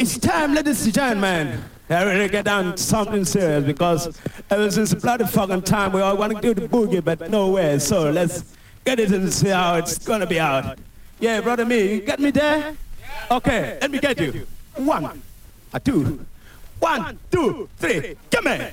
It's time, ladies and gentlemen. I really get down to something serious because ever since bloody fucking time we all want to do the boogie but nowhere. So let's get it and see how it's gonna be out. Yeah, brother me, you get me there? Okay, let me get you. One, a two, one, two, three, come here.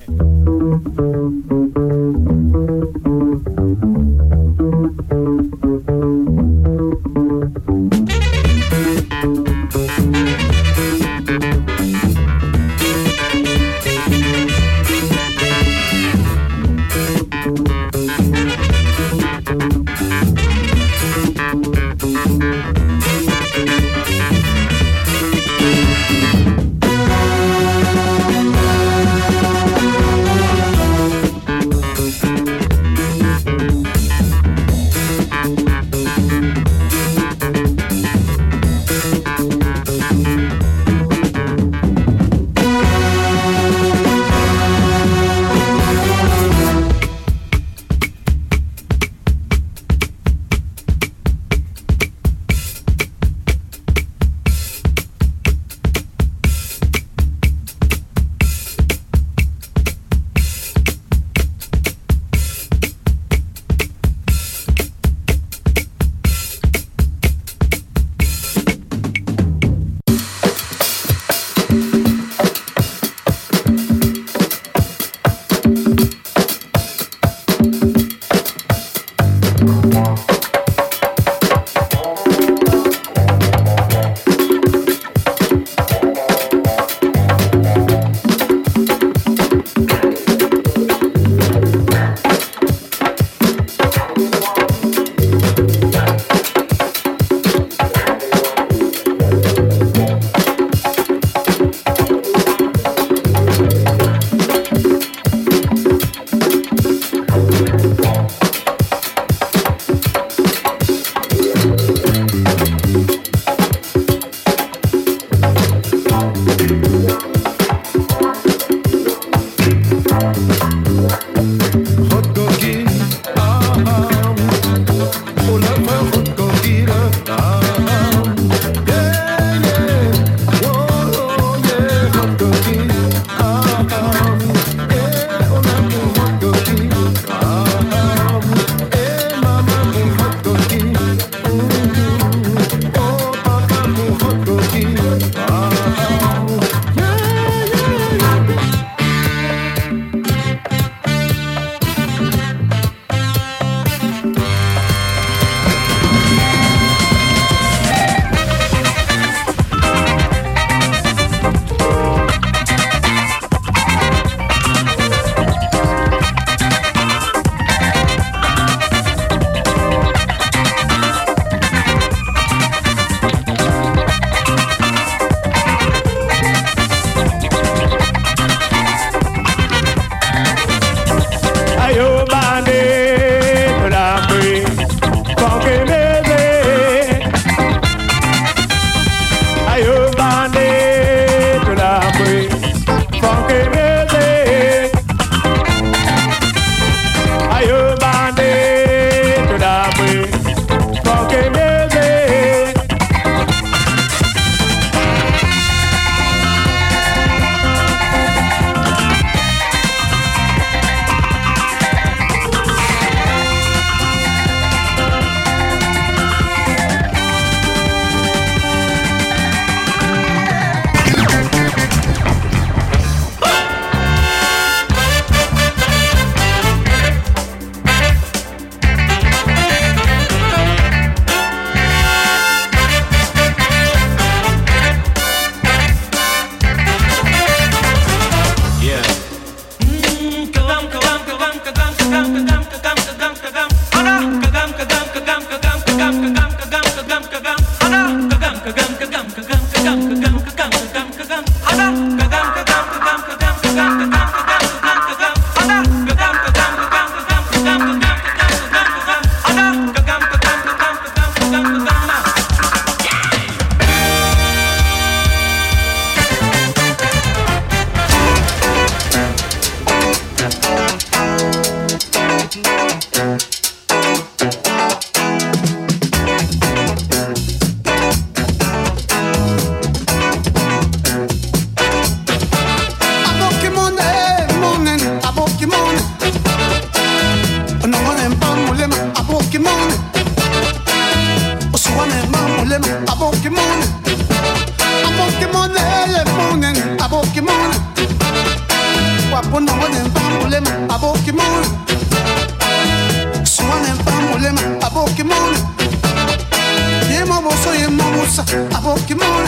Yemo musa, a Pokemon.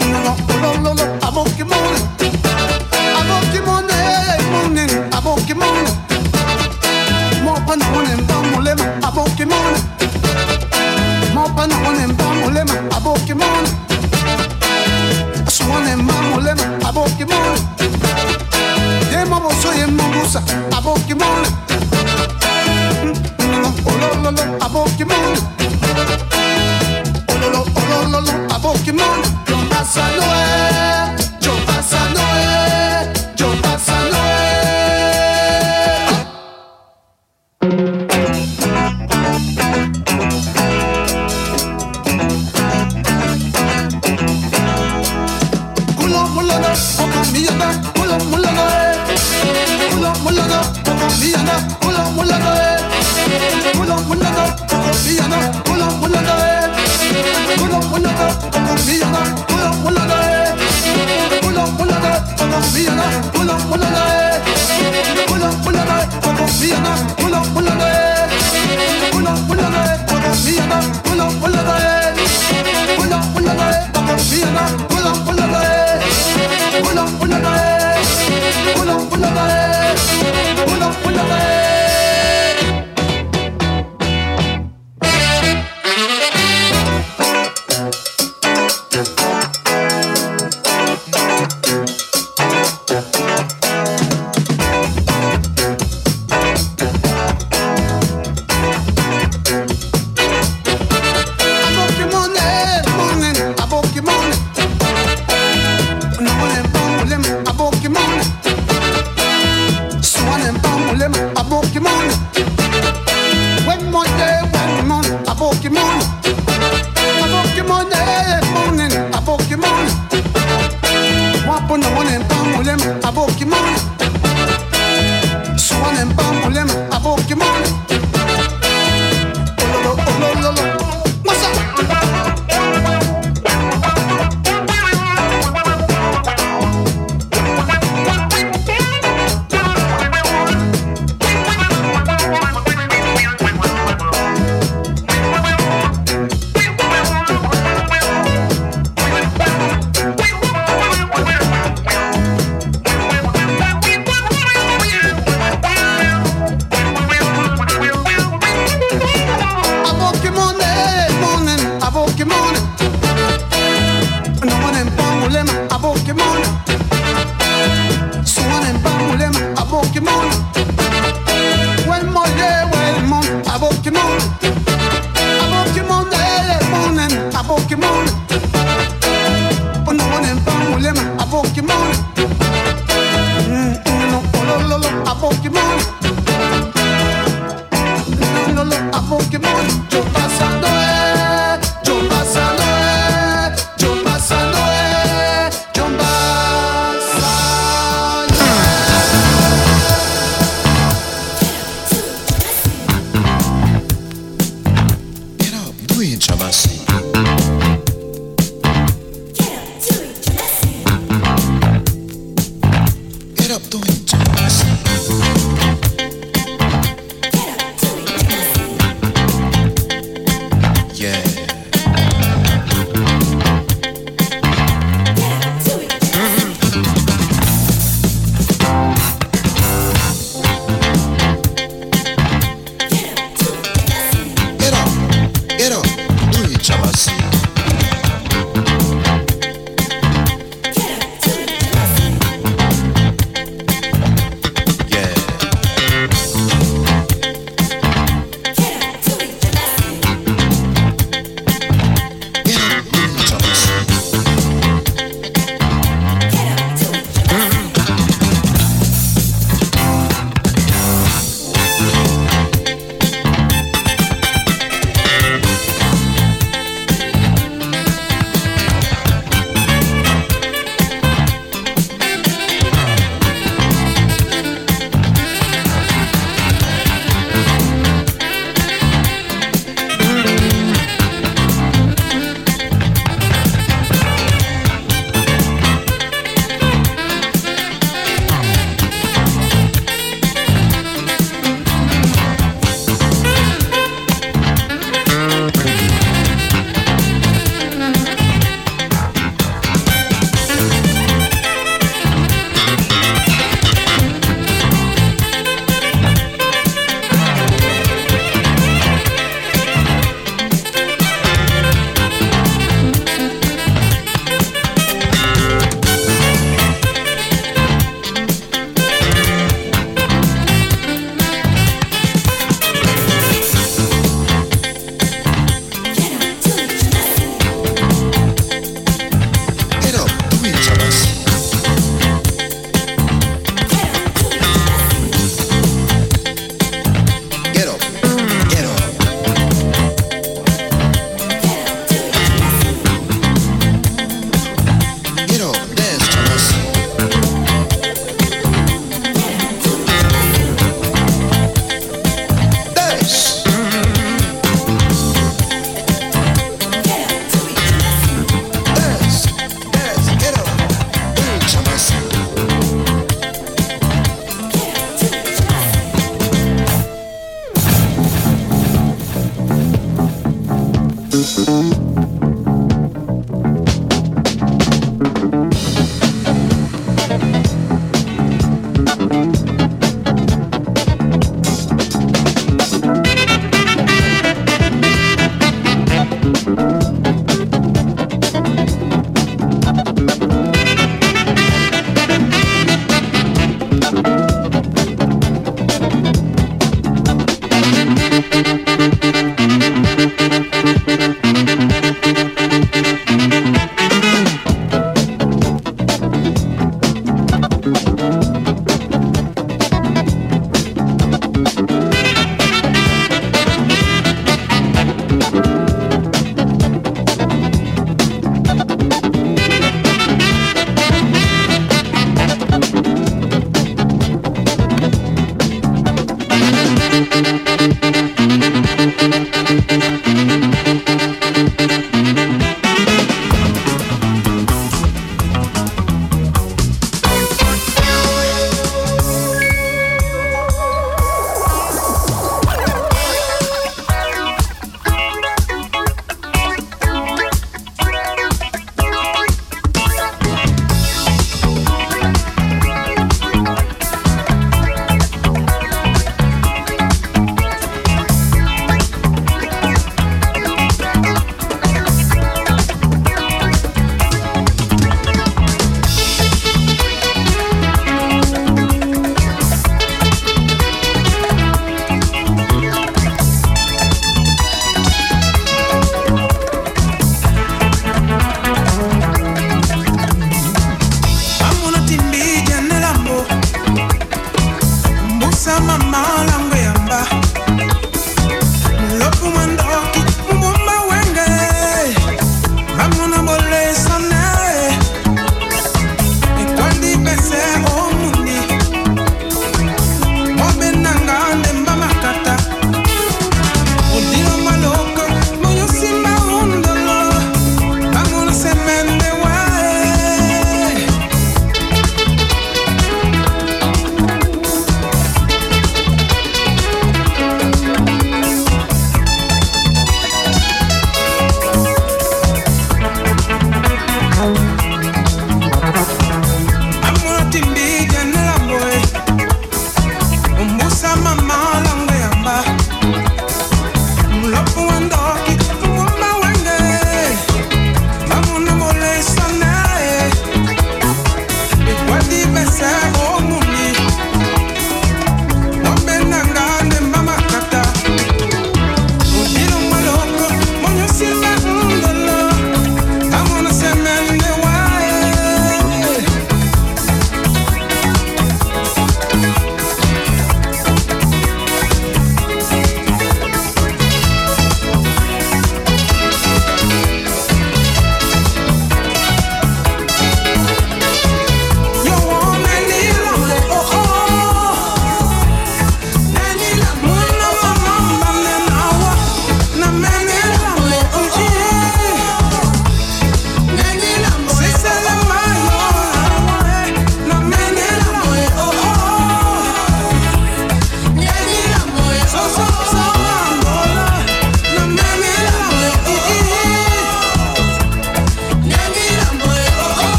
No, no, lo, lo, lo, a Pokemon. A Pokemon, eh, morning, a Pokemon. Mo pana wane mpamulema, a Pokemon. Mopana one mbamulema abokimon Aswane mamulema abokimon Yema boso yema busa abokimon Olololo abokimon lolo, a boca imunda, não passa, não é. rock your.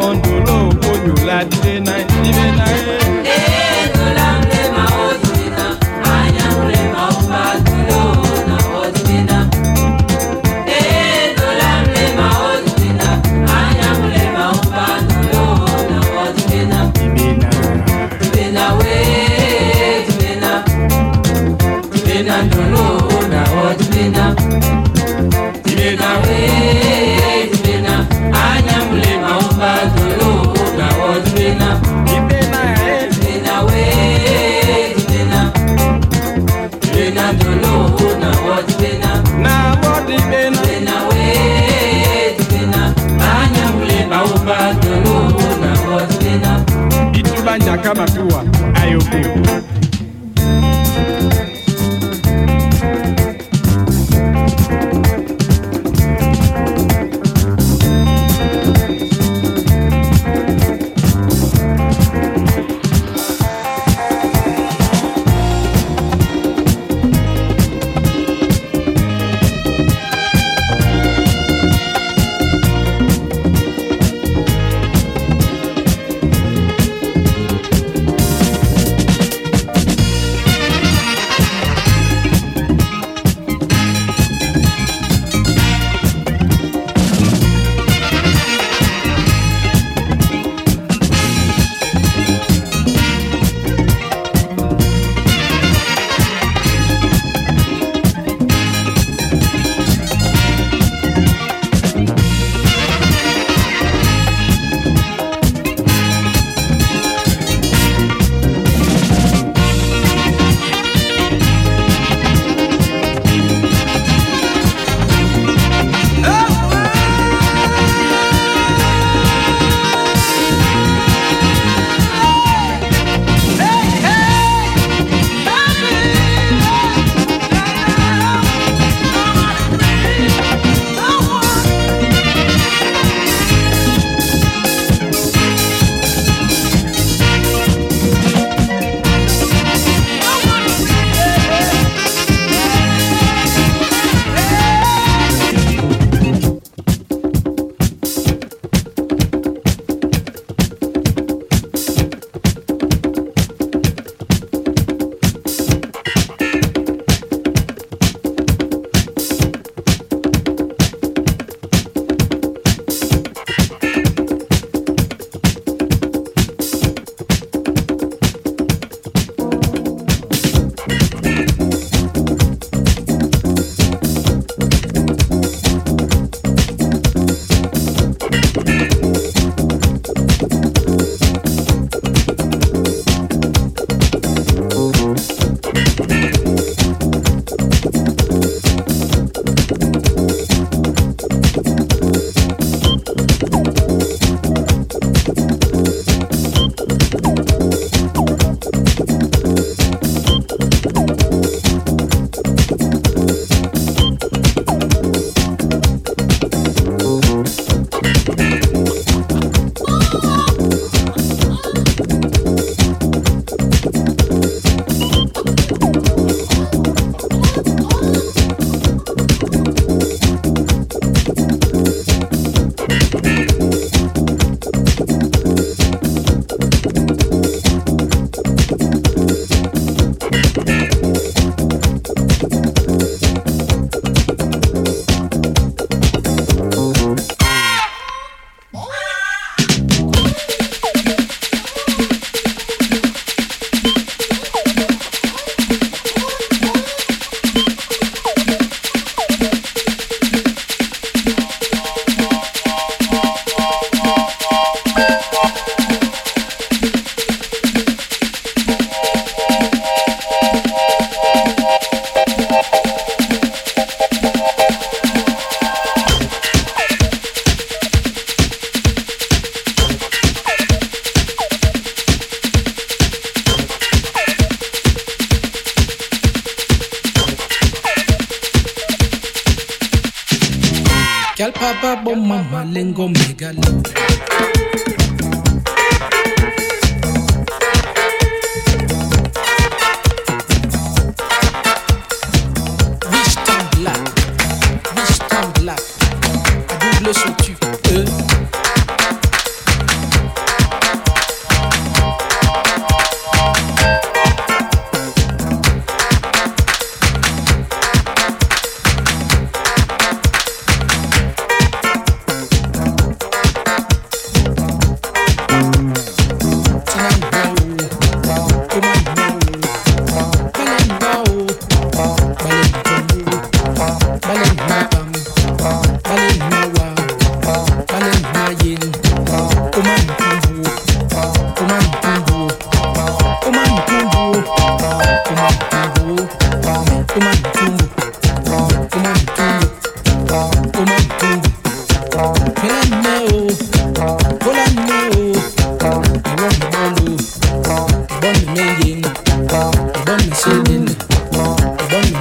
on.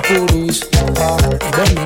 coolies. It don't